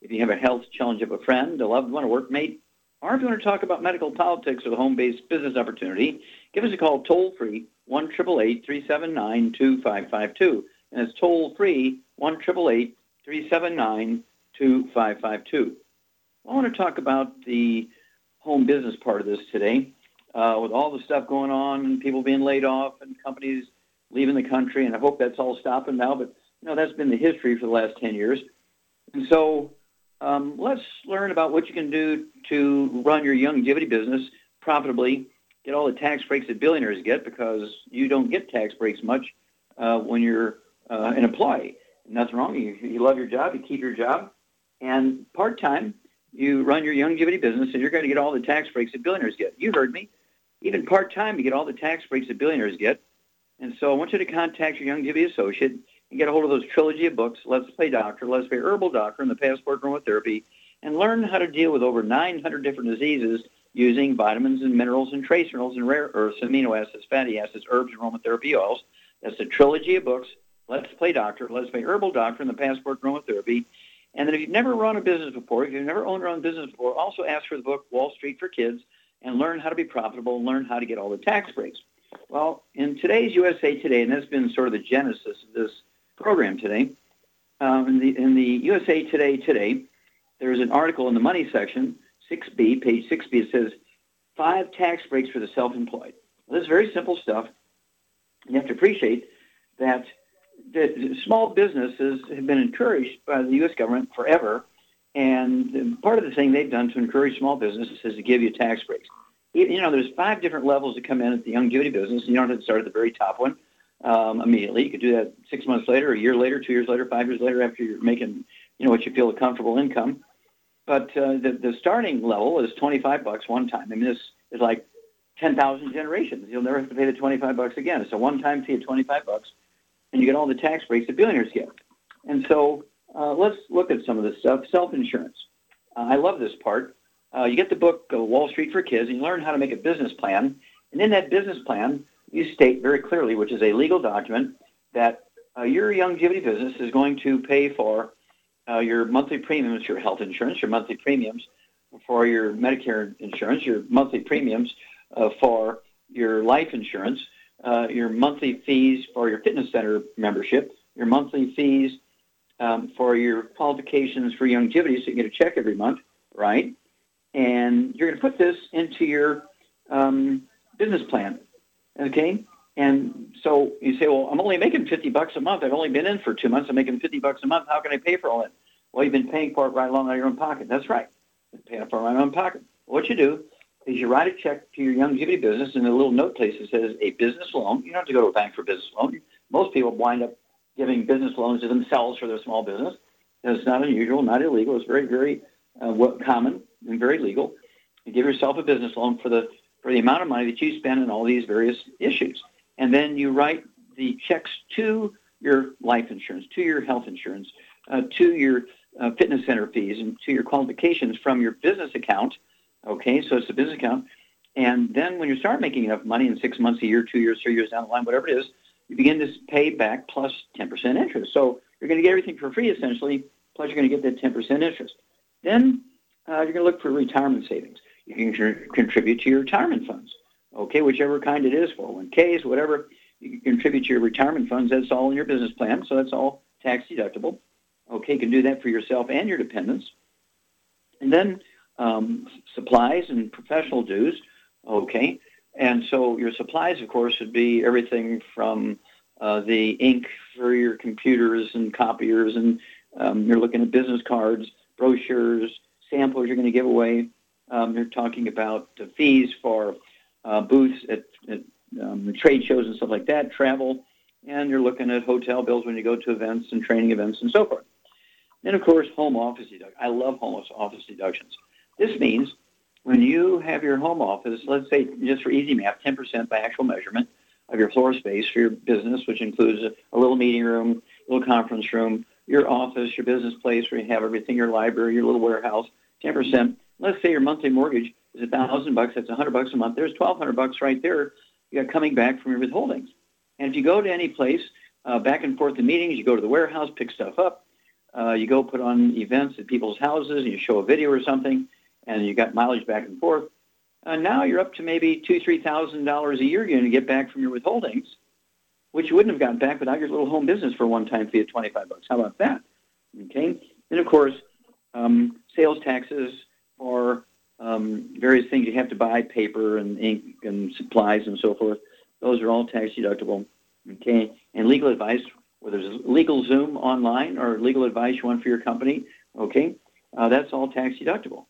if you have a health challenge of a friend, a loved one, a workmate, or if you want to talk about medical politics or the home-based business opportunity, give us a call toll-free, 1-888-379-2552. And it's toll-free, 1-888-379-2552. I want to talk about the home business part of this today. Uh, with all the stuff going on and people being laid off and companies leaving the country, and I hope that's all stopping now, but you know, that's been the history for the last 10 years. And so um, let's learn about what you can do to run your Youngevity business profitably, get all the tax breaks that billionaires get because you don't get tax breaks much uh, when you're uh, an employee. Nothing wrong. You, you love your job, you keep your job, and part-time, you run your Youngevity business, and you're going to get all the tax breaks that billionaires get. You heard me. Even part-time, you get all the tax breaks that billionaires get. And so I want you to contact your Youngevity associate and get a hold of those trilogy of books, Let's Play Doctor, Let's Play Herbal Doctor, and the Passport Aromatherapy, and learn how to deal with over 900 different diseases using vitamins and minerals and trace minerals and rare earths, amino acids, fatty acids, herbs, and aromatherapy oils. That's the trilogy of books, Let's Play Doctor, Let's Play Herbal Doctor, and the Passport Aromatherapy. And then if you've never run a business before, if you've never owned your own business before, also ask for the book Wall Street for Kids and learn how to be profitable and learn how to get all the tax breaks. Well, in today's USA Today, and that's been sort of the genesis of this program today. Um, in, the, in the USA Today today, there's an article in the money section, 6B, page 6B, it says, five tax breaks for the self-employed. Well, this is very simple stuff. You have to appreciate that the small businesses have been encouraged by the U.S. government forever, and part of the thing they've done to encourage small businesses is to give you tax breaks. You know, there's five different levels that come in at the Youngevity business, you don't have to start at the very top one um, immediately. You could do that six months later, a year later, two years later, five years later, after you're making, you know, what you feel a comfortable income. But uh, the the starting level is 25 bucks one time. I mean, this is like 10,000 generations. You'll never have to pay the 25 bucks again. It's a one-time fee of 25 bucks, and you get all the tax breaks that billionaires get. And so uh, let's look at some of this stuff. Self-insurance. Uh, I love this part. Uh, you get the book uh, Wall Street for Kids, and you learn how to make a business plan. And in that business plan, you state very clearly, which is a legal document, that uh, your Youngevity business is going to pay for uh, your monthly premiums, your health insurance, your monthly premiums for your Medicare insurance, your monthly premiums uh, for your life insurance, uh, your monthly fees for your fitness center membership, your monthly fees um, for your qualifications for Youngevity, so you get a check every month, right? And you're going to put this into your um, business plan Okay? And so you say, well, I'm only making 50 bucks a month. I've only been in for two months. I'm making 50 bucks a month. How can I pay for all that? Well, you've been paying for it right along out of your own pocket. That's right. Paying for it right out of your own pocket. What you do is you write a check to your young Youngevity business and a little note place that says a business loan. You don't have to go to a bank for a business loan. Most people wind up giving business loans to themselves for their small business. It's not unusual, not illegal. It's very, very uh, common and very legal. You give yourself a business loan for the for the amount of money that you spend on all these various issues. And then you write the checks to your life insurance, to your health insurance, uh, to your uh, fitness center fees, and to your qualifications from your business account. Okay, so it's a business account. And then when you start making enough money in six months, a year, two years, three years down the line, whatever it is, you begin to pay back plus 10% interest. So you're going to get everything for free essentially, plus you're going to get that 10% interest. Then uh, you're going to look for retirement savings you can contribute to your retirement funds. Okay, whichever kind it is, 401ks, whatever, you can contribute to your retirement funds. That's all in your business plan, so that's all tax deductible. Okay, you can do that for yourself and your dependents. And then um, supplies and professional dues. Okay, and so your supplies, of course, would be everything from uh, the ink for your computers and copiers, and um, you're looking at business cards, brochures, samples you're going to give away. Um, you're talking about the fees for uh, booths at, at um, trade shows and stuff like that, travel, and you're looking at hotel bills when you go to events and training events and so forth. Then, of course, home office deductions. I love home office deductions. This means when you have your home office, let's say just for easy math, 10% by actual measurement of your floor space for your business, which includes a, a little meeting room, a little conference room, your office, your business place where you have everything, your library, your little warehouse, 10%. Let's say your monthly mortgage is a thousand bucks. That's a hundred bucks a month. There's 1,200 bucks right there. You got coming back from your withholdings. And if you go to any place, uh, back and forth to meetings, you go to the warehouse, pick stuff up. Uh, you go put on events at people's houses, and you show a video or something, and you got mileage back and forth. Uh, now you're up to maybe two, three thousand dollars a year you're going to get back from your withholdings, which you wouldn't have gotten back without your little home business for a one-time fee of twenty-five bucks. How about that? Okay. And of course, um, sales taxes for um, various things you have to buy, paper and ink and supplies and so forth. Those are all tax deductible. Okay. And legal advice, whether it's legal Zoom online or legal advice you want for your company, okay, uh, that's all tax deductible.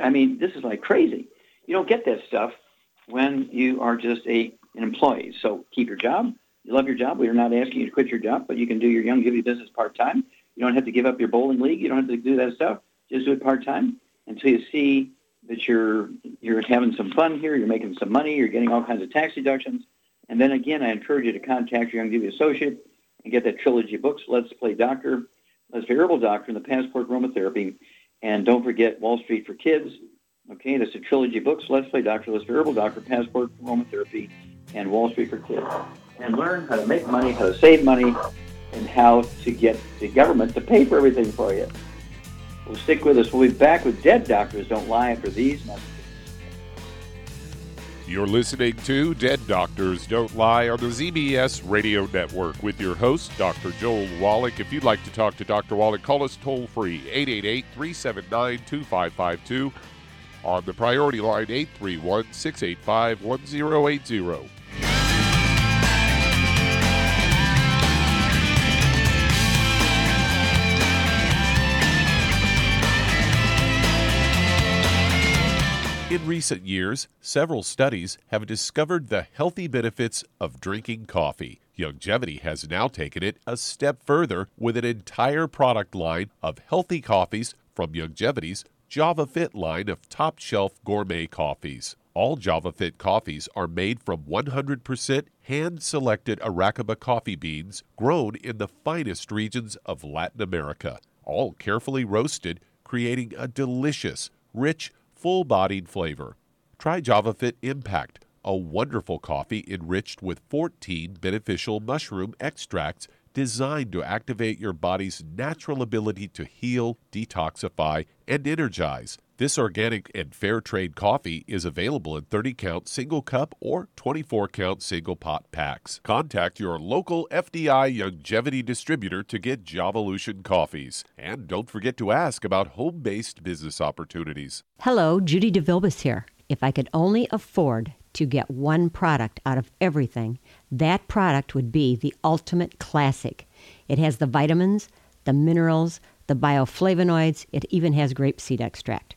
I mean, this is like crazy. You don't get that stuff when you are just a an employee. So keep your job. You love your job. We are not asking you to quit your job, but you can do your young Youngevity business part time. You don't have to give up your bowling league. You don't have to do that stuff. Just do it part time until you see that you're you're having some fun here. You're making some money. You're getting all kinds of tax deductions. And then again, I encourage you to contact your Young Youngevity associate and get that trilogy books. Let's Play Doctor, Let's Play Herbal Doctor, and the Passport Aromatherapy. And don't forget Wall Street for Kids. Okay, that's a trilogy books. Let's Play Doctor, Let's Play Herbal Doctor, Passport Aromatherapy, and Wall Street for Kids. And learn how to make money, how to save money, and how to get the government to pay for everything for you. Well, stick with us. We'll be back with Dead Doctors Don't Lie after these messages. You're listening to Dead Doctors Don't Lie on the ZBS Radio Network with your host, Dr. Joel Wallach. If you'd like to talk to Dr. Wallach, call us toll free, 888 379 2552. On the priority line, 831 685 1080. Recent years, several studies have discovered the healthy benefits of drinking coffee. Youngevity has now taken it a step further with an entire product line of healthy coffees from Youngevity's JavaFit line of top shelf gourmet coffees. All JavaFit coffees are made from 100% hand selected Arabica coffee beans grown in the finest regions of Latin America, all carefully roasted, creating a delicious, rich, full bodied flavor. Try JavaFit Impact, a wonderful coffee enriched with 14 beneficial mushroom extracts designed to activate your body's natural ability to heal, detoxify, and energize. This organic and fair trade coffee is available in 30 count single cup or 24 count single pot packs. Contact your local FDI Youngevity distributor to get Javalution coffees. And don't forget to ask about home based business opportunities. Hello, Judy DeVilbus here. If I could only afford to get one product out of everything, that product would be the Ultimate Classic. It has the vitamins, the minerals, the bioflavonoids, it even has grapeseed extract.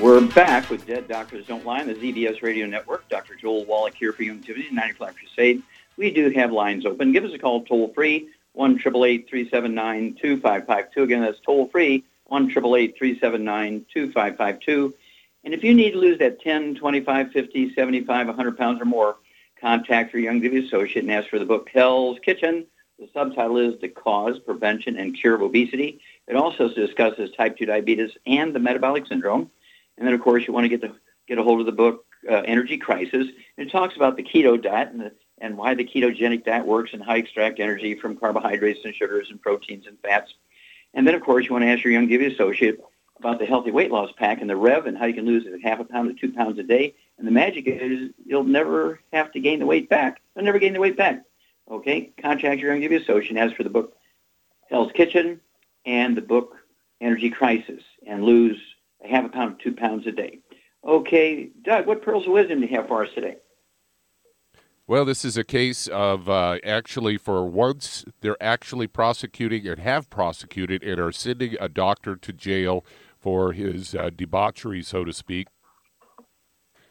We're back with Dead Doctors Don't Lie on the ZBS Radio Network. Dr. Joel Wallach here for Youngevity, 95 Crusade. We do have lines open. Give us a call toll free, 1 379 2552. Again, that's toll free, 1 379 2552. And if you need to lose that 10, 25, 50, 75, 100 pounds or more, contact your Youngevity associate and ask for the book Hell's Kitchen. The subtitle is The Cause, Prevention, and Cure of Obesity. It also discusses type 2 diabetes and the metabolic syndrome. And then, of course, you want to get the get a hold of the book uh, Energy Crisis. And it talks about the keto diet and, the, and why the ketogenic diet works and how you extract energy from carbohydrates and sugars and proteins and fats. And then, of course, you want to ask your Young Youngevity associate about the healthy weight loss pack and the Rev and how you can lose half a pound to two pounds a day. And the magic is you'll never have to gain the weight back. You'll never gain the weight back. Okay? Contact your Young Youngevity associate as for the book Hell's Kitchen and the book Energy Crisis and lose a half a pound two pounds a day. Okay, Doug, what pearls of wisdom do you have for us today? Well, this is a case of uh, actually, for once, they're actually prosecuting and have prosecuted and are sending a doctor to jail for his uh, debauchery, so to speak.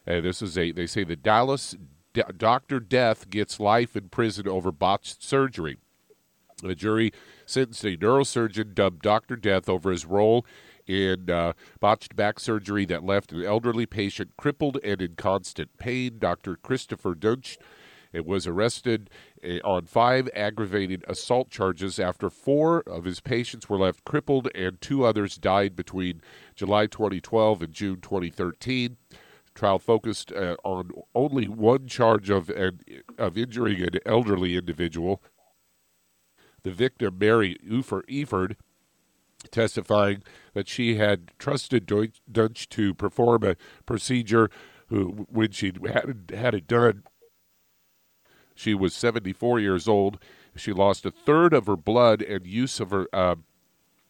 And this is a, they say the Dallas D- Dr. Death gets life in prison over botched surgery. The jury sentenced a neurosurgeon dubbed Dr. Death over his role in uh, botched back surgery that left an elderly patient crippled and in constant pain. Dr. Christopher Duntsch it was arrested uh, on five aggravated assault charges after four of his patients were left crippled and two others died between July 2012 and June 2013. Trial focused uh, on only one charge of an, of injuring an elderly individual. The victim, Mary Ufer Eford, testifying that she had trusted Duntsch to perform a procedure who, when she had, had it done. She was 74 years old. She lost a third of her blood and use of her uh,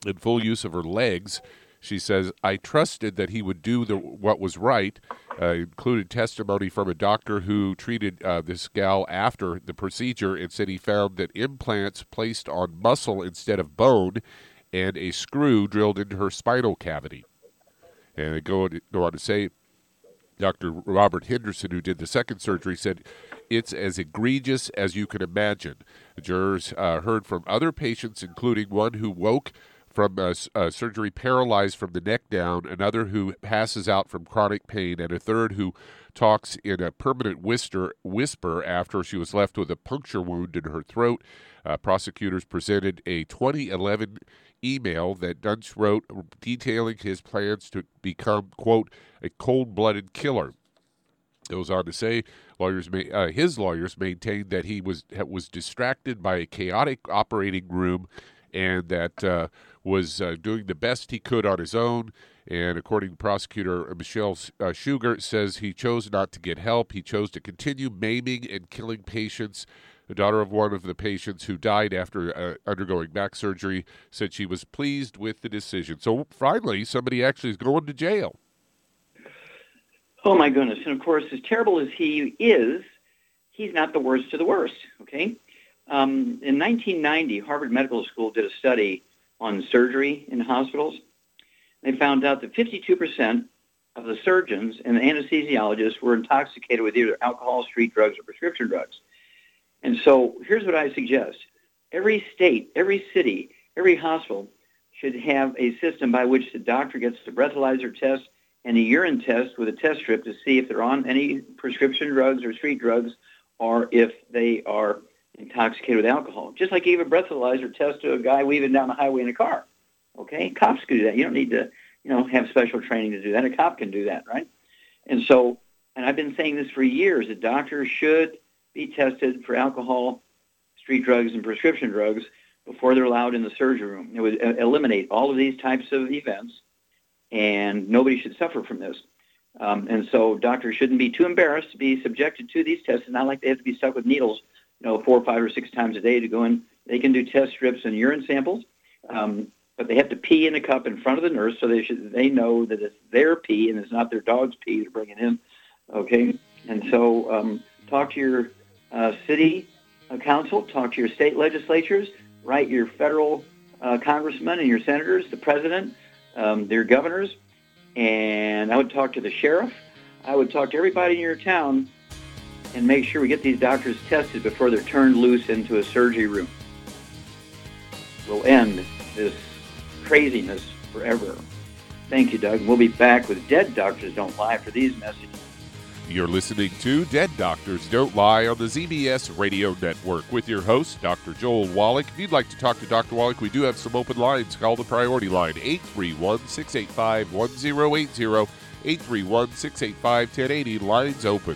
and full use of her legs. She says, "I trusted that he would do the what was right." Uh, included testimony from a doctor who treated uh, this gal after the procedure and said he found that implants placed on muscle instead of bone and a screw drilled into her spinal cavity. And they go, go on to say, Dr. Robert Henderson, who did the second surgery, said it's as egregious as you can imagine. The jurors uh, heard from other patients, including one who woke from uh, uh, surgery paralyzed from the neck down, another who passes out from chronic pain, and a third who talks in a permanent whisper, whisper after she was left with a puncture wound in her throat. Uh, prosecutors presented a 2011 email that Duntsch wrote detailing his plans to become, quote, a cold blooded killer. Goes on to say, lawyers may, uh, his lawyers maintained that he was was distracted by a chaotic operating room, and that uh, was uh, doing the best he could on his own. And according to prosecutor Michelle uh, Shughart, says he chose not to get help. He chose to continue maiming and killing patients the daughter of one of the patients who died after uh, undergoing back surgery said she was pleased with the decision. So finally, somebody actually is going to jail. Oh my goodness! And of course, as terrible as he is, he's not the worst of the worst. Okay. Um, in 1990, Harvard Medical School did a study on surgery in hospitals. They found out that 52% of the surgeons and the anesthesiologists were intoxicated with either alcohol, street drugs, or prescription drugs. And so here's what I suggest. Every state, every city, every hospital should have a system by which the doctor gets the breathalyzer test and a urine test with a test strip to see if they're on any prescription drugs or street drugs or if they are intoxicated with alcohol. Just like you give a breathalyzer test to a guy weaving down the highway in a car. Okay? Cops can do that. You don't need to, you know, have special training to do that. A cop can do that, right? And so, and I've been saying this for years, a doctor should be tested for alcohol, street drugs, and prescription drugs before they're allowed in the surgery room. It would eliminate all of these types of events, and nobody should suffer from this. Um, and so doctors shouldn't be too embarrassed to be subjected to these tests. It's not like they have to be stuck with needles, you know, four, five, or six times a day to go in. They can do test strips and urine samples, um, but they have to pee in a cup in front of the nurse so they should they know that it's their pee and it's not their dog's pee they're bringing in. Okay, and so um, talk to your uh, city uh, council, talk to your state legislatures, write your federal uh, congressmen and your senators, the president, um, their governors, and I would talk to the sheriff. I would talk to everybody in your town and make sure we get these doctors tested before they're turned loose into a surgery room. We'll end this craziness forever. Thank you, Doug. We'll be back with Dead Doctors Don't Lie for these messages. You're listening to Dead Doctors Don't Lie on the ZBS Radio Network with your host, Dr. Joel Wallach. If you'd like to talk to Dr. Wallach, we do have some open lines. Call the priority line 831 685 1080. 831 685 1080. Lines open.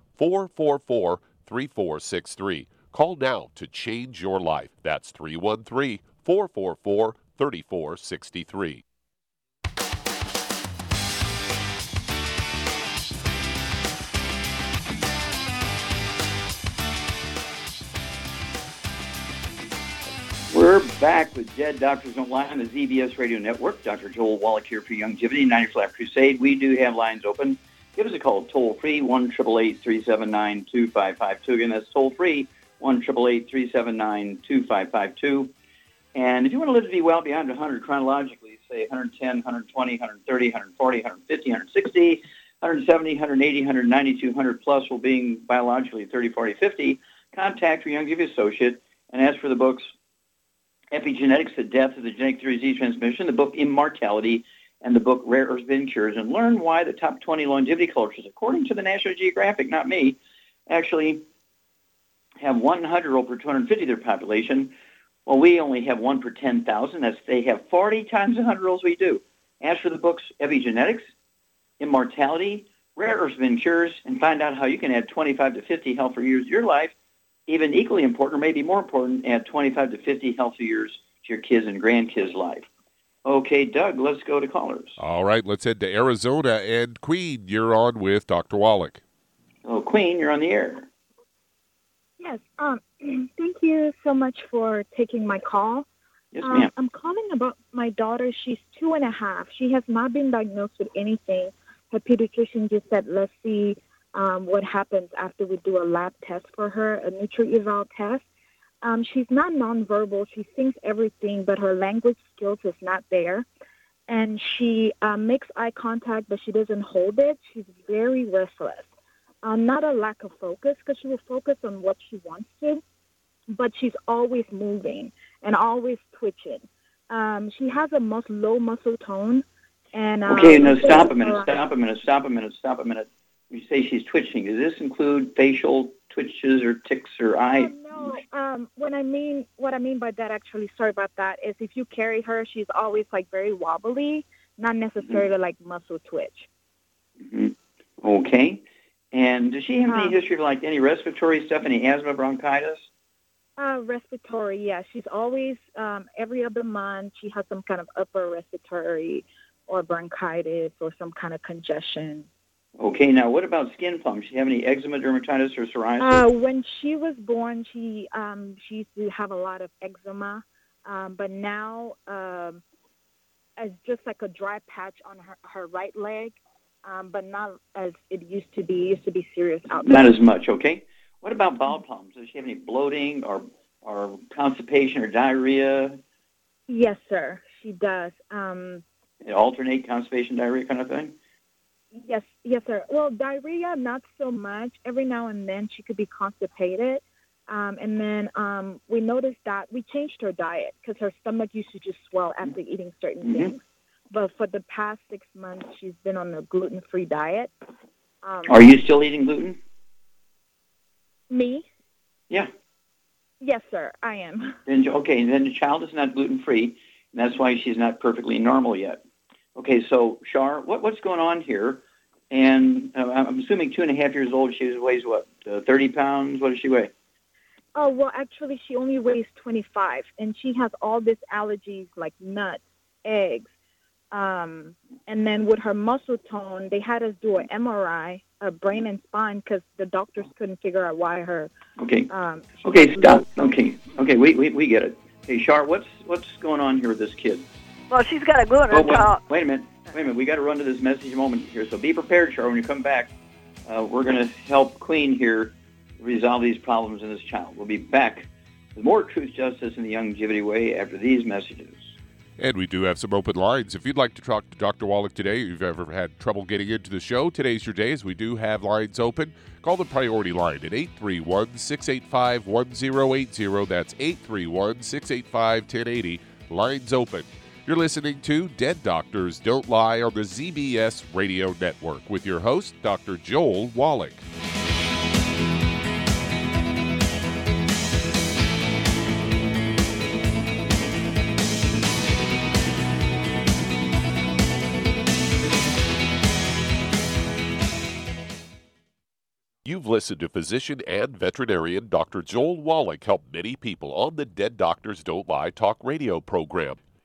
444 3463. Call now to change your life. That's 313 444 3463. We're back with Dead Doctors Don't Lie on the ZBS Radio Network. Dr. Joel Wallach here for Youngevity, 90 Life Crusade. We do have lines open give us a call toll free, 1 379 2552. Again, that's toll free, 1 379 2552. And if you want to live to be well beyond 100 chronologically, say 110, 120, 130, 140, 150, 160, 170, 180, 190, 200 plus, while being biologically 30, 40, 50, contact your Youngevity associate and ask for the books Epigenetics, The Death of the Genetic Disease Transmission, the book Immortality, and the book Rare Earths Forbidden Cures and learn why the top 20 longevity cultures, according to the National Geographic, not me, actually have 100 over 250 of their population. Well, we only have one per 10,000. That's they have 40 times the 100 rolls we do. As for the books Epigenetics, Immortality, Rare Earths Forbidden Cures, and find out how you can add 25 to 50 healthier years to your life. Even equally important, or maybe more important, add 25 to 50 healthy years to your kids' and grandkids' life. Okay, Doug, let's go to callers. All right, let's head to Arizona. And Queen, you're on with Dr. Wallach. Oh, Queen, you're on the air. Yes. Um, thank you so much for taking my call. Yes, Um, ma'am. I'm calling about my daughter. She's two and a half. She has not been diagnosed with anything. Her pediatrician just said, let's see um, what happens after we do a lab test for her, a NutriEval test. Um, she's not nonverbal. She sings everything, but her language skills is not there. And she um, makes eye contact, but she doesn't hold it. She's very restless. Um, not a lack of focus, because she will focus on what she wants to, but she's always moving and always twitching. Um, she has a mus- low muscle tone. And um, Okay, now stop a minute, stop a minute, stop a minute, stop a minute. You say she's twitching. Does this include facial twitches or ticks or eye? Oh, no, um, what I mean, what I mean by that, actually, sorry about that, is if you carry her, she's always like very wobbly, not necessarily like muscle twitch. Mhm. Okay. And does she have any Um, history of like any respiratory stuff, any asthma, bronchitis? Uh, respiratory, yeah, she's always um, every other month she has some kind of upper respiratory or bronchitis or some kind of congestion. Okay, now what about skin plums? Does she have any eczema, dermatitis, or psoriasis? Uh, when she was born, she um, she used to have a lot of eczema, um, but now um, it's just like a dry patch on her, her right leg, um, but not as it used to be. It used to be serious out Not as much, okay? What about bowel problems? Does she have any bloating or or constipation or diarrhea? Yes, sir, she does. Um, Alternate constipation, diarrhea kind of thing? Yes, yes, sir. Well, diarrhea, not so much. Every now and then she could be constipated. Um, and then um, we noticed that we changed her diet because her stomach used to just swell after eating certain Mhm. things. But for the past six months, she's been on a gluten-free diet. Um, Are you still eating gluten? me? Yeah. Yes, sir, I am. Then okay, then the child is not gluten free, and that's why she's not perfectly normal yet. Okay, so Shar, what, what's going on here? And uh, I'm assuming two and a half years old. She weighs what, uh, 30 pounds? What does she weigh? Oh, well, actually, she only weighs 25, and she has all these allergies like nuts, eggs. Um, and then with her muscle tone, they had us do an MRI, a brain and spine, because the doctors couldn't figure out why her. Okay, Um, okay, stop. Okay, okay, we, we, we get it. Hey, Shar, what's what's going on here with this kid? Well, she's got a gluten Oh, wait, intolerance. wait a minute, wait a minute. We got to run to this message moment here. So be prepared, Shar. When you come back, uh, we're going to help Queen here resolve these problems in this child. We'll be back with more truth, justice, and the Youngevity way after these messages. And we do have some open lines. If you'd like to talk to Dr. Wallach today, if you've ever had trouble getting into the show, today's your day as we do have lines open. Call the priority line at 831 685 1080. That's 831 685 1080. Lines open. You're listening to Dead Doctors Don't Lie on the ZBS Radio Network with your host, Dr. Joel Wallach. You've listened to physician and veterinarian Dr. Joel Wallach help many people on the Dead Doctors Don't Lie talk radio program.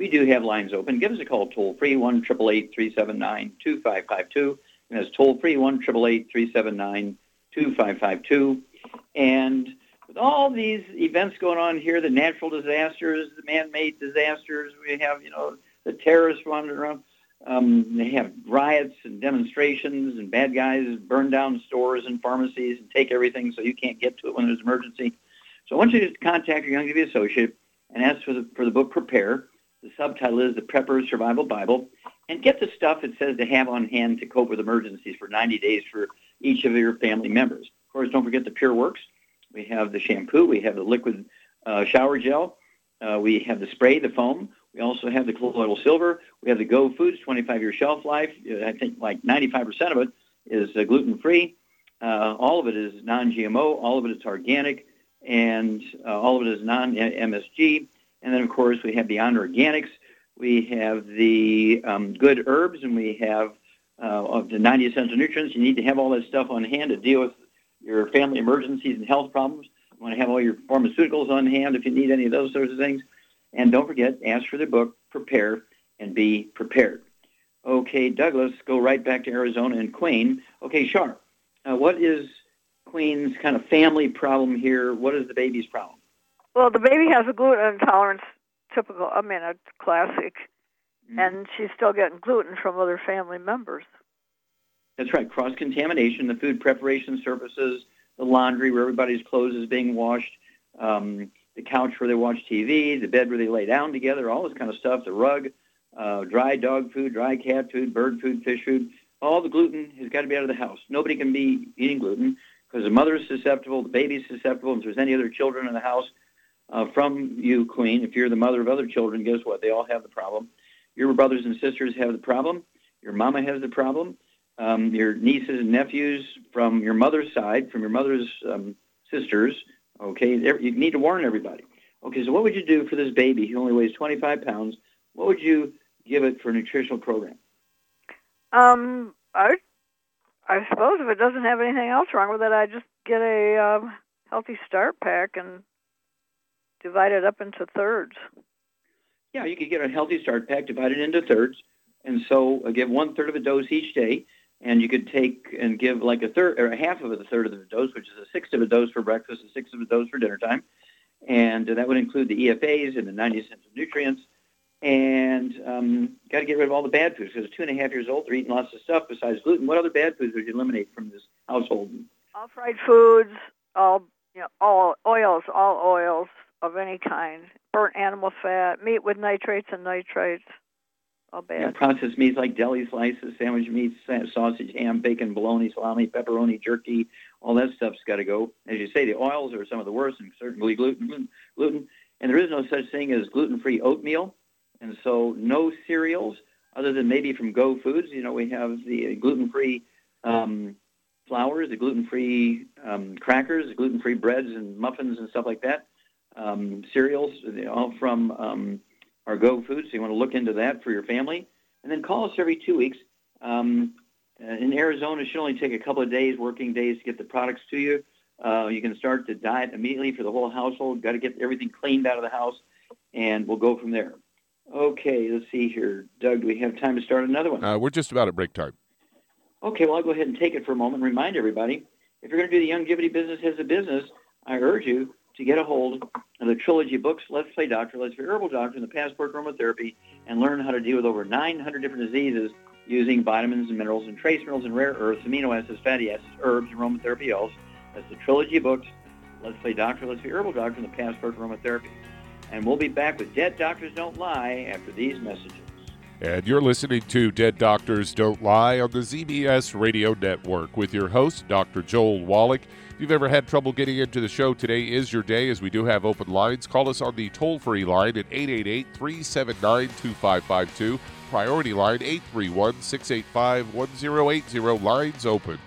We do have lines open. Give us a call toll free, 1 379 2552. And that's toll free, 1 379 2552. And with all these events going on here, the natural disasters, the man-made disasters, we have, you know, the terrorists wandering around. Um, they have riots and demonstrations and bad guys burn down stores and pharmacies and take everything so you can't get to it when there's an emergency. So I want you to contact your Youngevity associate and ask for the, for the book Prepare. The subtitle is The Prepper's Survival Bible. And get the stuff it says to have on hand to cope with emergencies for 90 days for each of your family members. Of course, don't forget the Pure Works. We have the shampoo. We have the liquid uh, shower gel. Uh, we have the spray, the foam. We also have the colloidal silver. We have the Go Foods 25-year shelf life. Uh, I think like 95% of it is uh, gluten-free. Uh, all of it is non-GMO. All of it is organic. And uh, all of it is non-MSG. And then, of course, we have Beyond Organics. We have the um, good herbs, and we have uh, of the 90 essential nutrients. You need to have all that stuff on hand to deal with your family emergencies and health problems. You want to have all your pharmaceuticals on hand if you need any of those sorts of things. And don't forget, ask for the book, Prepare and Be Prepared. Okay, Douglas, go right back to Arizona and Queen. Okay, Shar, uh, what is Queen's kind of family problem here? What is the baby's problem? Well, the baby has a gluten intolerance, typical. I mean, a classic, mm-hmm. and she's still getting gluten from other family members. That's right. Cross contamination, the food preparation surfaces, the laundry where everybody's clothes is being washed, um, the couch where they watch TV, the bed where they lay down together, all this kind of stuff. The rug, uh, dry dog food, dry cat food, bird food, fish food. All the gluten has got to be out of the house. Nobody can be eating gluten because the mother is susceptible, the baby is susceptible, and if there's any other children in the house, uh, from you, Queen. If you're the mother of other children, guess what? They all have the problem. Your brothers and sisters have the problem. Your mama has the problem. Um, your nieces and nephews from your mother's side, from your mother's um, sisters. Okay, you need to warn everybody. Okay, so what would you do for this baby? He only weighs 25 pounds. What would you give it for a nutritional program? Um, I, I suppose if it doesn't have anything else wrong with it, I just get a um, healthy start pack and divide it up into thirds. Yeah, you could get a healthy start pack divided into thirds, and so uh, give one third of a dose each day. And you could take and give like a third or a half of a third of the dose, which is a sixth of a dose for breakfast, a sixth of a dose for dinner time, and uh, that would include the EFAs and the 90 cents of nutrients. And um, got to get rid of all the bad foods because two and a half years old, they're eating lots of stuff besides gluten. What other bad foods would you eliminate from this household? all fried foods, all you know, all oils, all oils of any kind, burnt animal fat, meat with nitrates and nitrites, all bad. Yeah, processed meats like deli slices, sandwich meats, sausage, ham, bacon, bologna, salami, pepperoni, jerky, all that stuff's got to go. As you say, the oils are some of the worst, and certainly gluten. Gluten, and there is no such thing as gluten-free oatmeal, and so no cereals other than maybe from Go Foods. You know, we have the gluten-free um, flours, the gluten-free um, crackers, the gluten-free breads and muffins and stuff like that. Um, cereals, all from um, our Go Foods. So you want to look into that for your family, and then call us every two weeks. Um, uh, in Arizona, it should only take a couple of days, working days, to get the products to you. Uh, you can start the diet immediately for the whole household. Got to get everything cleaned out of the house, and we'll go from there. Okay, let's see here. Doug, do we have time to start another one? Uh, we're just about at break time. Okay, well, I'll go ahead and take it for a moment and remind everybody if you're going to do the Youngevity business as a business, I urge you to get a hold of the trilogy books, Let's Play Doctor, Let's Be Herbal Doctor, and the Passport Aromatherapy, and learn how to deal with over 900 different diseases using vitamins and minerals and trace minerals and rare earths, amino acids, fatty acids, herbs, and aromatherapy oils. That's the trilogy books, Let's Play Doctor, Let's Be Herbal Doctor, and the Passport Aromatherapy. And we'll be back with Dead Doctors Don't Lie after these messages. And you're listening to Dead Doctors Don't Lie on the ZBS Radio Network with your host, Dr. Joel Wallach. If you've ever had trouble getting into the show, today is your day as we do have open lines. Call us on the toll free line at 888 379 2552. Priority line 831 685 1080. Lines open.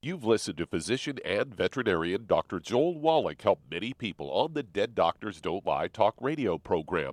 You've listened to physician and veterinarian Dr. Joel Wallach help many people on the Dead Doctors Don't Lie talk radio program.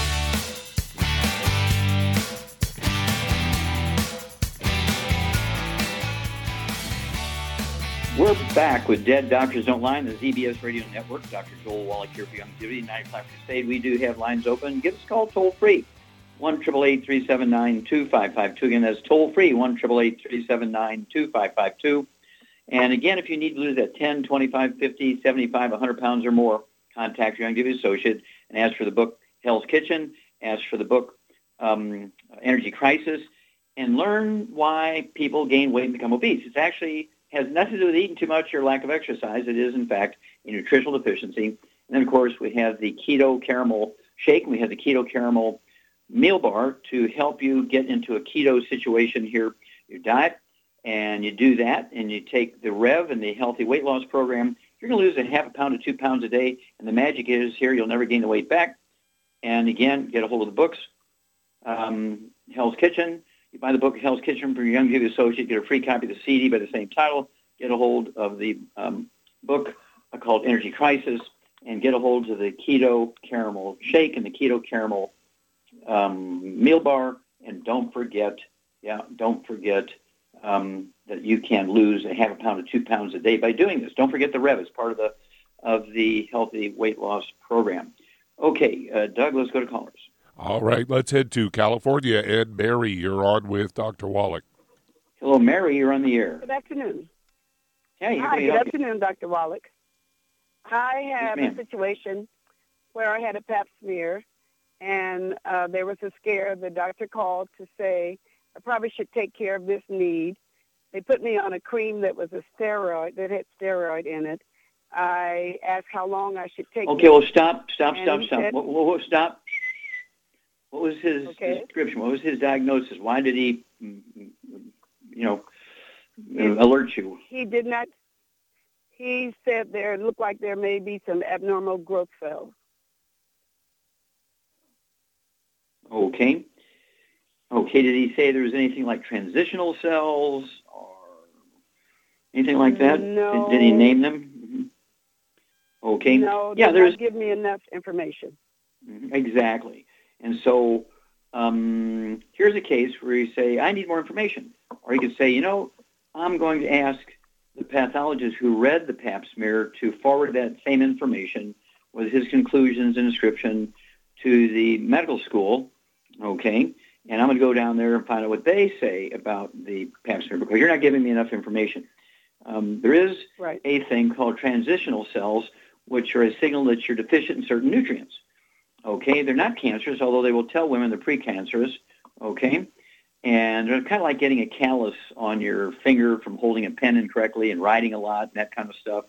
We're back with Dead Doctors Don't Lie, on the ZBS Radio Network. Dr. Joel Wallach here for Youngevity, 9 o'clock Crusade. We do have lines open. Give us a call toll free, 1 379 2552 Again, that's toll free, 1 379 2552 And again, if you need to lose that 10, 25, 50, 75, 100 pounds or more, contact your Young Youngevity associate and ask for the book Hell's Kitchen, ask for the book um, Energy Crisis, and learn why people gain weight and become obese. It's actually has nothing to do with eating too much or lack of exercise. It is, in fact, a nutritional deficiency. And then, of course, we have the keto caramel shake, and we have the keto caramel meal bar to help you get into a keto situation here, your diet. And you do that, and you take the Rev and the healthy weight loss program. You're going to lose a half a pound to two pounds a day. And the magic is here, you'll never gain the weight back. And again, get a hold of the books. Um, Hell's Kitchen, you buy the book Hell's Kitchen from your Youngevity associate, get a free copy of the CD by the same title. get a hold of the um, book called Energy Crisis and get a hold of the Keto Caramel Shake and the Keto Caramel um, Meal Bar. And don't forget, yeah, don't forget um, that you can lose a half a pound to two pounds a day by doing this. Don't forget the Rev. is part of the of the healthy weight loss program. Okay, uh, Doug, let's go to callers. All right, let's head to California. And Mary, you're on with Dr. Wallach. Hello, Mary. You're on the air. Good afternoon. Hey, Hi, good afternoon, Dr. Wallach. I have yes, a situation where I had a pap smear, and uh, there was a scare. The doctor called to say I probably should take care of this need. They put me on a cream that was a steroid that had steroid in it. I asked how long I should take. Okay, it. well, stop, stop, And stop, stop. said- What, what, what- stop. What was his Okay. description? What was his diagnosis? Why did he, mm, mm, you know, uh, alert you? He did not. He said there looked like there may be some abnormal growth cells. Okay. Okay, did he say there was anything like transitional cells or anything like that? No. Did, did he name them? Mhm. Okay. No, yeah, there's give me enough information. Mhm, Exactly. And so um, here's a case where you say, I need more information. Or you could say, you know, I'm going to ask the pathologist who read the pap smear to forward that same information with his conclusions and description to the medical school, okay? And I'm going to go down there and find out what they say about the pap smear because you're not giving me enough information. Um, there is Right. a thing called transitional cells, which are a signal that you're deficient in certain nutrients. Okay, they're not cancerous, although they will tell women they're precancerous. Okay, and they're kind of like getting a callus on your finger from holding a pen incorrectly and writing a lot and that kind of stuff.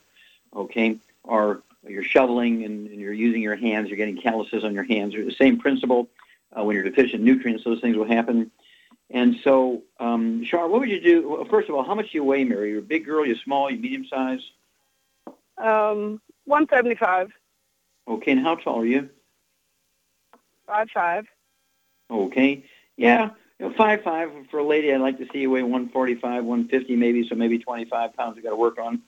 Okay, or you're shoveling and, and you're using your hands, you're getting calluses on your hands. The same principle. Uh, when you're deficient in nutrients, those things will happen. And so, um, Char, what would you do? Well, first of all, how much do you weigh, Mary? You're a big girl, you're small, you're medium size. Um, 175, Okay, and how tall are you? 55. Okay. Yeah, you know, five five for a lady. I'd like to see you weigh 145, 150 maybe, so maybe 25 pounds we got to work on.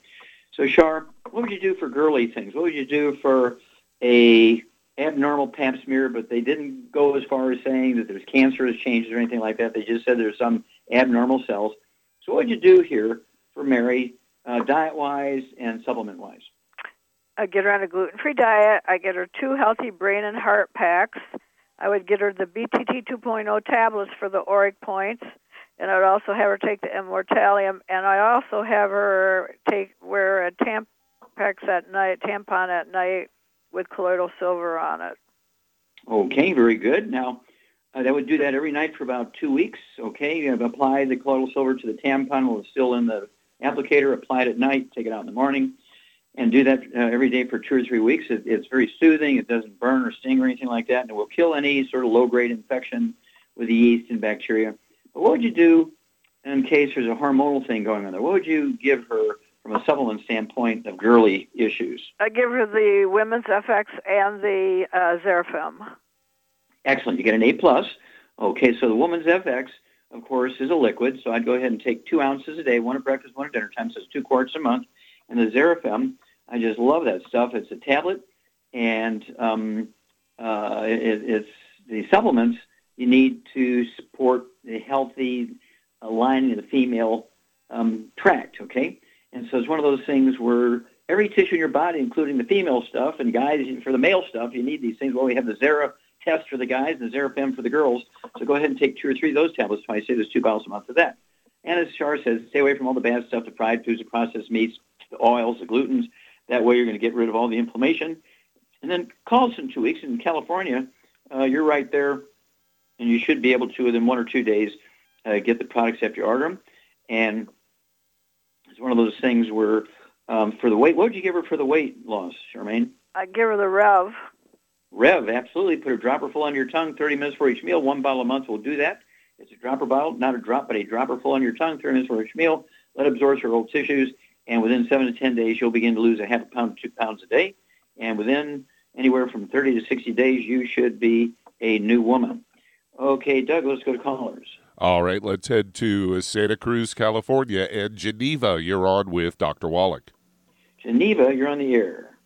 So, Shar, what would you do for girly things? What would you do for a abnormal pap smear, but they didn't go as far as saying that there's cancerous changes or anything like that. They just said there's some abnormal cells. So, what would you do here for Mary, uh, diet-wise and supplement-wise? I get her on a gluten-free diet. I get her two healthy brain and heart packs. I would get her the BTT 2.0 tablets for the ORAC points, and I would also have her take the Immortalium, and I also have her take wear a Tampax at night, tampon at night with colloidal silver on it. Okay, very good. Now, uh, that would do that every night for about two weeks. Okay, you have applied the colloidal silver to the tampon while it's still in the applicator. Apply it at night. Take it out in the morning, and do that uh, every day for two or three weeks. It, it's very soothing. It doesn't burn or sting or anything like that, and it will kill any sort of low-grade infection with the yeast and bacteria. But what would you do in case there's a hormonal thing going on there? What would you give her from a supplement standpoint of girly issues? I give her the Women's FX and the uh, Xerafem. Excellent. You get an A plus. Okay, so the woman's FX, of course, is a liquid. So I'd go ahead and take two ounces a day, one at breakfast, one at dinner time. So it's two quarts a month. And the Xerafem, I just love that stuff. It's a tablet, and um, uh, it, it's the supplements you need to support the healthy lining of the female um, tract. Okay, and so it's one of those things where every tissue in your body, including the female stuff, and guys for the male stuff, you need these things. Well, we have the Zera test for the guys and the Xerafem for the girls. So go ahead and take two or three of those tablets twice. Say there's two bottles a month of that. And as Char says, stay away from all the bad stuff, the fried foods, the processed meats, the oils, the glutens. That way you're going to get rid of all the inflammation. And then call us in two weeks. In California, uh, you're right there, and you should be able to, within one or two days, uh, get the products after you order them. And it's one of those things where um, for the weight, what would you give her for the weight loss, Charmaine? I'd give her the Rev. Rev, absolutely. Put a dropper full on your tongue, 30 minutes for each meal. One bottle a month will do that. It's a dropper bottle, not a drop, but a dropper full on your tongue, 30 minutes for each meal. Let it absorb your old tissues, and within seven to 10 days, you'll begin to lose a half a pound to two pounds a day. And within anywhere from 30 to 60 days, you should be a new woman. Okay, Doug, let's go to callers. All right, let's head to Santa Cruz, California, and Geneva. You're on with Dr. Wallach. Geneva, you're on the air.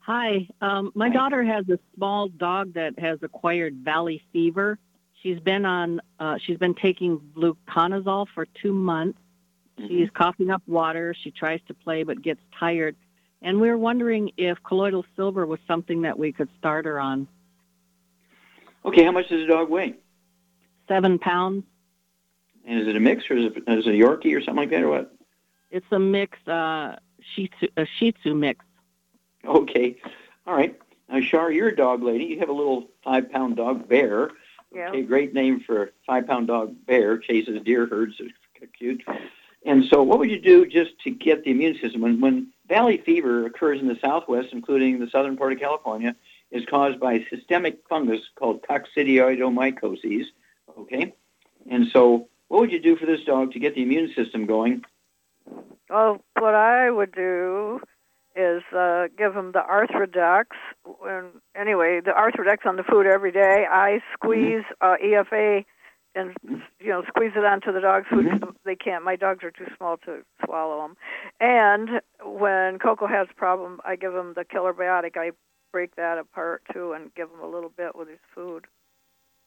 Hi. Um, my daughter has a small dog that has acquired valley fever. She's been on. Uh, she's been taking fluconazole for two months. She's coughing up water. She tries to play but gets tired. And we're wondering if colloidal silver was something that we could start her on. Okay, how much does the dog weigh? Seven pounds. And is it a mix or is it, is it a Yorkie or something like that or what? It's a mix, uh, Shih Tzu, a Shih Tzu mix. Okay, all right. Now, Shar, you're a dog lady. You have a little five-pound dog, Bear. Yeah. Okay, great name for a five-pound dog, Bear. Chases deer herds. It's cute. And so, what would you do just to get the immune system? When, when valley fever occurs in the Southwest, including the southern part of California, is caused by systemic fungus called coccidioidomycosis. Okay, and so what would you do for this dog to get the immune system going? Well, what I would do is uh, give him the Arthrodex. And anyway, the Arthrodex on the food every day. I squeeze uh, EFA and you know squeeze it onto the dog's food. They can't. My dogs are too small to swallow them. And when Coco has a problem, I give him the killer biotic. I break that apart too and give him a little bit with his food.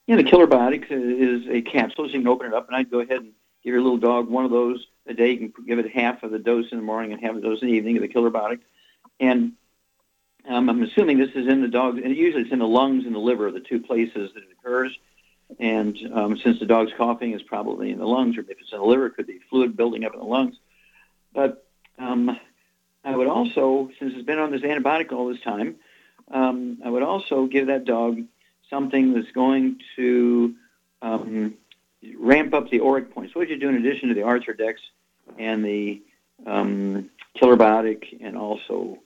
Yeah, the Killer Biotics is a capsule, so you can open it up, and I'd go ahead and give your little dog one of those a day. You can give it half of the dose in the morning and half of the dose in the evening of the Killer Biotic. And um, I'm assuming this is in the dog, and usually it's in the lungs and the liver, the two places that it occurs. And um, since the dog's coughing is probably in the lungs, or if it's in the liver, it could be fluid building up in the lungs. But um, I would also, since it's been on this antibiotic all this time, um, I would also give that dog something that's going to um, ramp up the ORAC points. What would you do in addition to the Arthrodex and the um, Killer Biotic, and also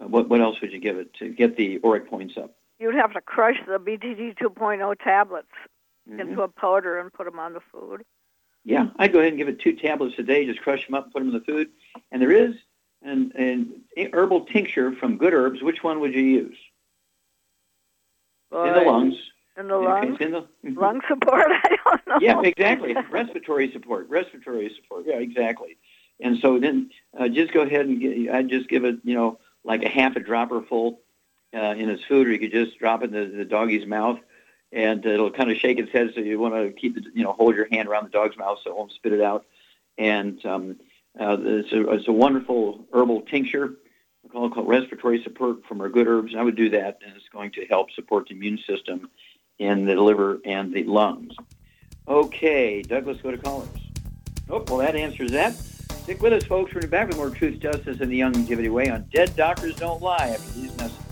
uh, what, what else would you give it to get the ORAC points up? You'd have to crush the BTT 2.0 tablets Mm-hmm. into a powder and put them on the food. Yeah, I'd go ahead and give it two tablets a day. Just crush them up, and put them in the food. And there is an, an herbal tincture from Good Herbs. Which one would you use? in the lungs. In the lungs. in the- mhm. Lung support. I don't know. Yeah, exactly. respiratory support. Respiratory support. Yeah, exactly. And so then uh, just go ahead and get, I'd just give it, you know, like a half a dropper full uh, in his food, or you could just drop it in the, the doggy's mouth, and it'll kind of shake its head. So you want to keep it, you know, hold your hand around the dog's mouth so it won't spit it out. And um, uh, it's, a, it's a wonderful herbal tincture called, called respiratory support from our good herbs. I would do that, and it's going to help support the immune system in the liver and the lungs. Okay, Douglas, go to callers. Oh, well, that answers that. Stick with us, folks. We're back with more Truth, Justice, and the Youngevity Way on Dead Doctors Don't Lie after these messages.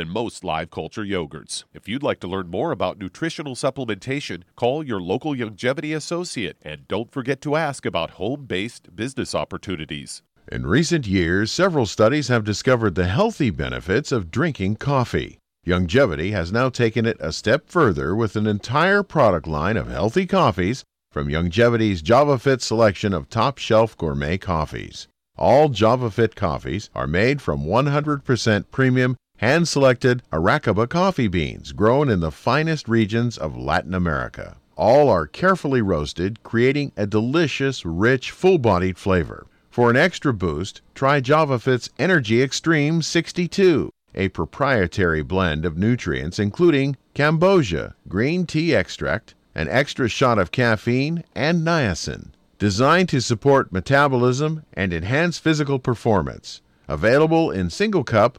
than most live culture yogurts. If you'd like to learn more about nutritional supplementation, call your local Youngevity associate and don't forget to ask about home based business opportunities. In recent years, several studies have discovered the healthy benefits of drinking coffee. Youngevity has now taken it a step further with an entire product line of healthy coffees from Youngevity's JavaFit selection of top shelf gourmet coffees. All JavaFit coffees are made from 100% premium, hand selected Arabica coffee beans grown in the finest regions of Latin America. All are carefully roasted, creating a delicious, rich, full bodied flavor. For an extra boost, try JavaFit's Energy Extreme 62, a proprietary blend of nutrients including Cambogia, green tea extract, an extra shot of caffeine, and niacin. Designed to support metabolism and enhance physical performance. Available in single cup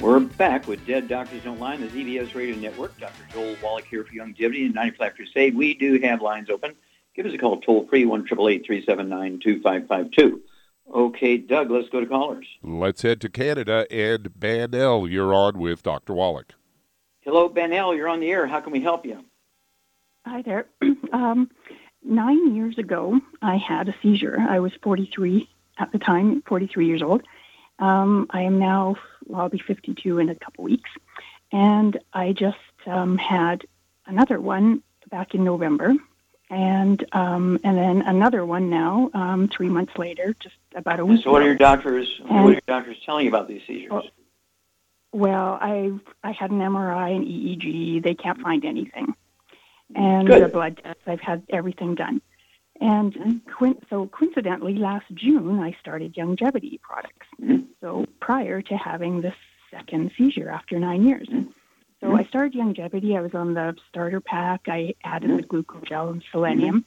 We're back with Dead Doctors Don't Lie, the ZBS Radio Network. Dr. Joel Wallach here for Youngevity and 95 Crusade. We do have lines open. Give us a call toll free, 1 379 2552. Okay, Doug, let's go to callers. Let's head to Canada. And Banel, you're on with Dr. Wallach. Hello, Banel. You're on the air. How can we help you? Hi there. Um, nine years ago, I had a seizure. I was 43 at the time, 43 years old. Um, I am now, well, I'll be 52 in a couple weeks. And I just um, had another one back in November. And um, and then another one now, um, three months later, just about a week. So, what are your doctors? And- what are your doctors telling you about these seizures? Oh, Well, I I had an MRI and EEG. They can't find anything, and Good. the blood tests. I've had everything done, and so coincidentally, last June I started Youngevity products. So prior to having this second seizure after nine years, so I started Youngevity. I was on the starter pack. I added the glucogel and selenium.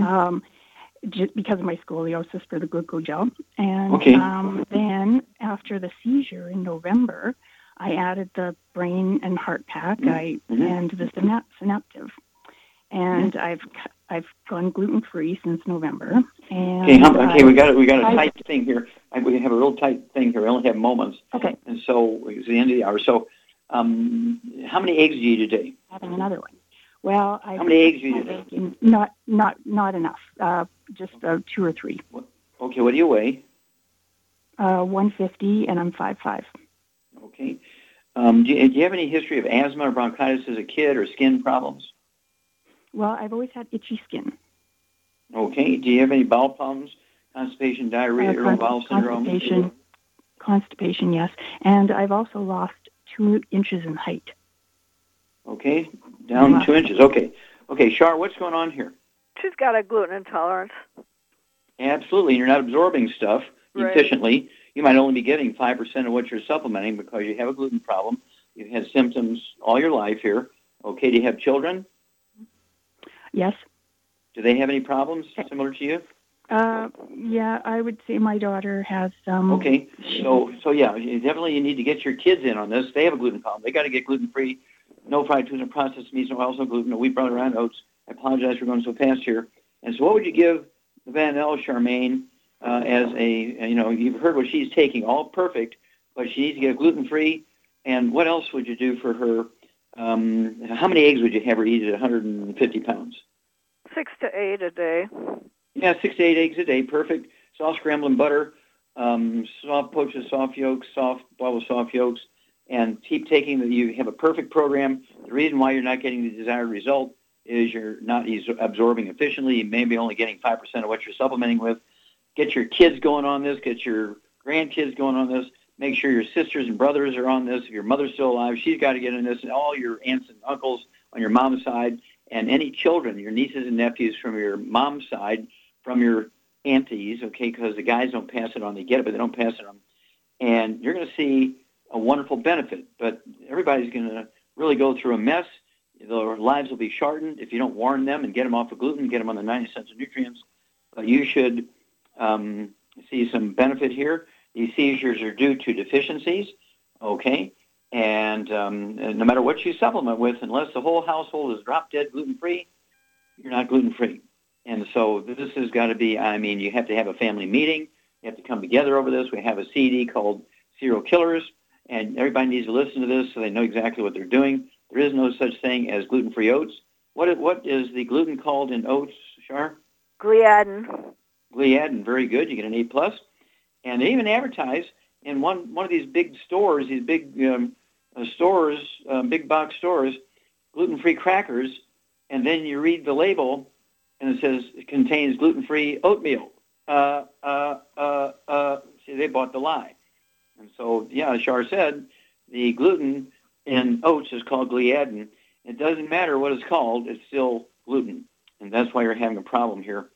Um, just because of my scoliosis for the glucogel. And Okay. um, then after the seizure in November, I added the brain and heart pack I, and the synap- synaptive. And I've I've gone gluten free since November. And Okay, how, okay, we got we got a I- tight thing here. I- We have a real tight thing here. We only have moments. Okay. And so it's the end of the hour. So, um, how many eggs do you eat a day? having another one. Well, I How many eggs do you eat? Not not not enough. Uh, just uh, two or three. Okay, what do you weigh? Uh, 150, and I'm five five. Okay. Um, do, you, do you have any history of asthma or bronchitis as a kid or skin problems? Well, I've always had itchy skin. Okay. Do you have any bowel problems? Constipation, diarrhea, Uh, irritable bowel syndrome? Constipation, constipation, yes. And I've also lost two inches in height. Okay. Down Yeah. two inches. Okay. Okay, Char, what's going on here? She's got a gluten intolerance. Absolutely. You're not absorbing stuff Right. efficiently. You might only be getting 5% of what you're supplementing because you have a gluten problem. You've had symptoms all your life here. Okay, do you have children? Yes. Do they have any problems similar to you? Uh, yeah, I would say my daughter has some. Okay, so so yeah, you definitely you need to get your kids in on this. They have a gluten problem. They got to get gluten free, no fried and processed meats, no oils, no gluten, no wheat, brown, round oats. I apologize for going so fast here. And so, what would you give the Van L Charmaine uh, as a you know you've heard what she's taking, all perfect, but she needs to get gluten free. And what else would you do for her Um, how many eggs would you ever eat at 150 pounds? Six to eight a day. Yeah, six to eight eggs a day, perfect. Soft scrambling butter, um, soft poached soft yolks, soft boiled soft yolks, and keep taking that. You have a perfect program. The reason why you're not getting the desired result is you're not absorbing efficiently. You may be only getting 5% of what you're supplementing with. Get your kids going on this. Get your grandkids going on this. Make sure your sisters and brothers are on this. If your mother's still alive, she's got to get in this. And all your aunts and uncles on your mom's side, and any children, your nieces and nephews from your mom's side, from your aunties, okay, because the guys don't pass it on. They get it, but they don't pass it on. And you're going to see a wonderful benefit. But everybody's going to really go through a mess. Their lives will be shortened if you don't warn them and get them off of gluten, get them on the 90 cents of nutrients. But you should um, see some benefit here. These seizures are due to deficiencies, okay? And, um, and no matter what you supplement with, unless the whole household is drop dead gluten free, you're not gluten free. And so this has got to be, I mean, you have to have a family meeting. You have to come together over this. We have a CD called Cereal Killers, and everybody needs to listen to this so they know exactly what they're doing. There is no such thing as gluten-free oats. What, what is the gluten called in oats, Shar? Gliadin. Gliadin, very good. You get an A plus, and they even advertise in one one of these big stores, these big um, uh, stores, uh, big box stores, gluten-free crackers, and then you read the label, and it says it contains gluten-free oatmeal. Uh, uh, uh, uh, see, they bought the lie. And so, yeah, as Shar said, the gluten in oats is called gliadin. It doesn't matter what it's called; it's still gluten, and that's why you're having a problem here.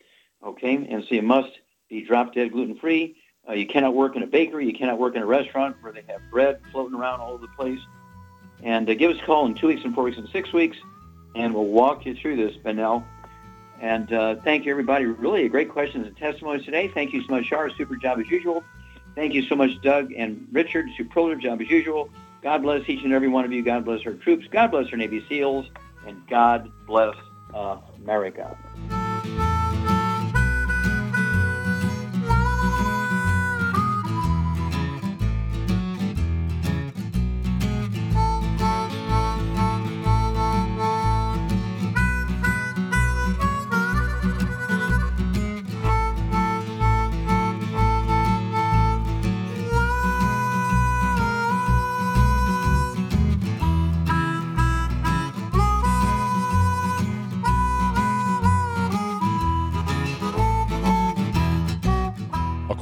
Okay, and so you must be drop dead gluten free. Uh, you cannot work in a bakery. You cannot work in a restaurant where they have bread floating around all over the place. And uh, give us a call in two weeks and four weeks and six weeks, and we'll walk you through this, Benel. And uh, thank you, everybody. Really great questions and testimonies today. Thank you so much, Shar. Super job as usual. Thank you so much, Doug and Richard. Superlative job as usual. God bless each and every one of you. God bless our troops. God bless our Navy SEALs. And God bless uh, America.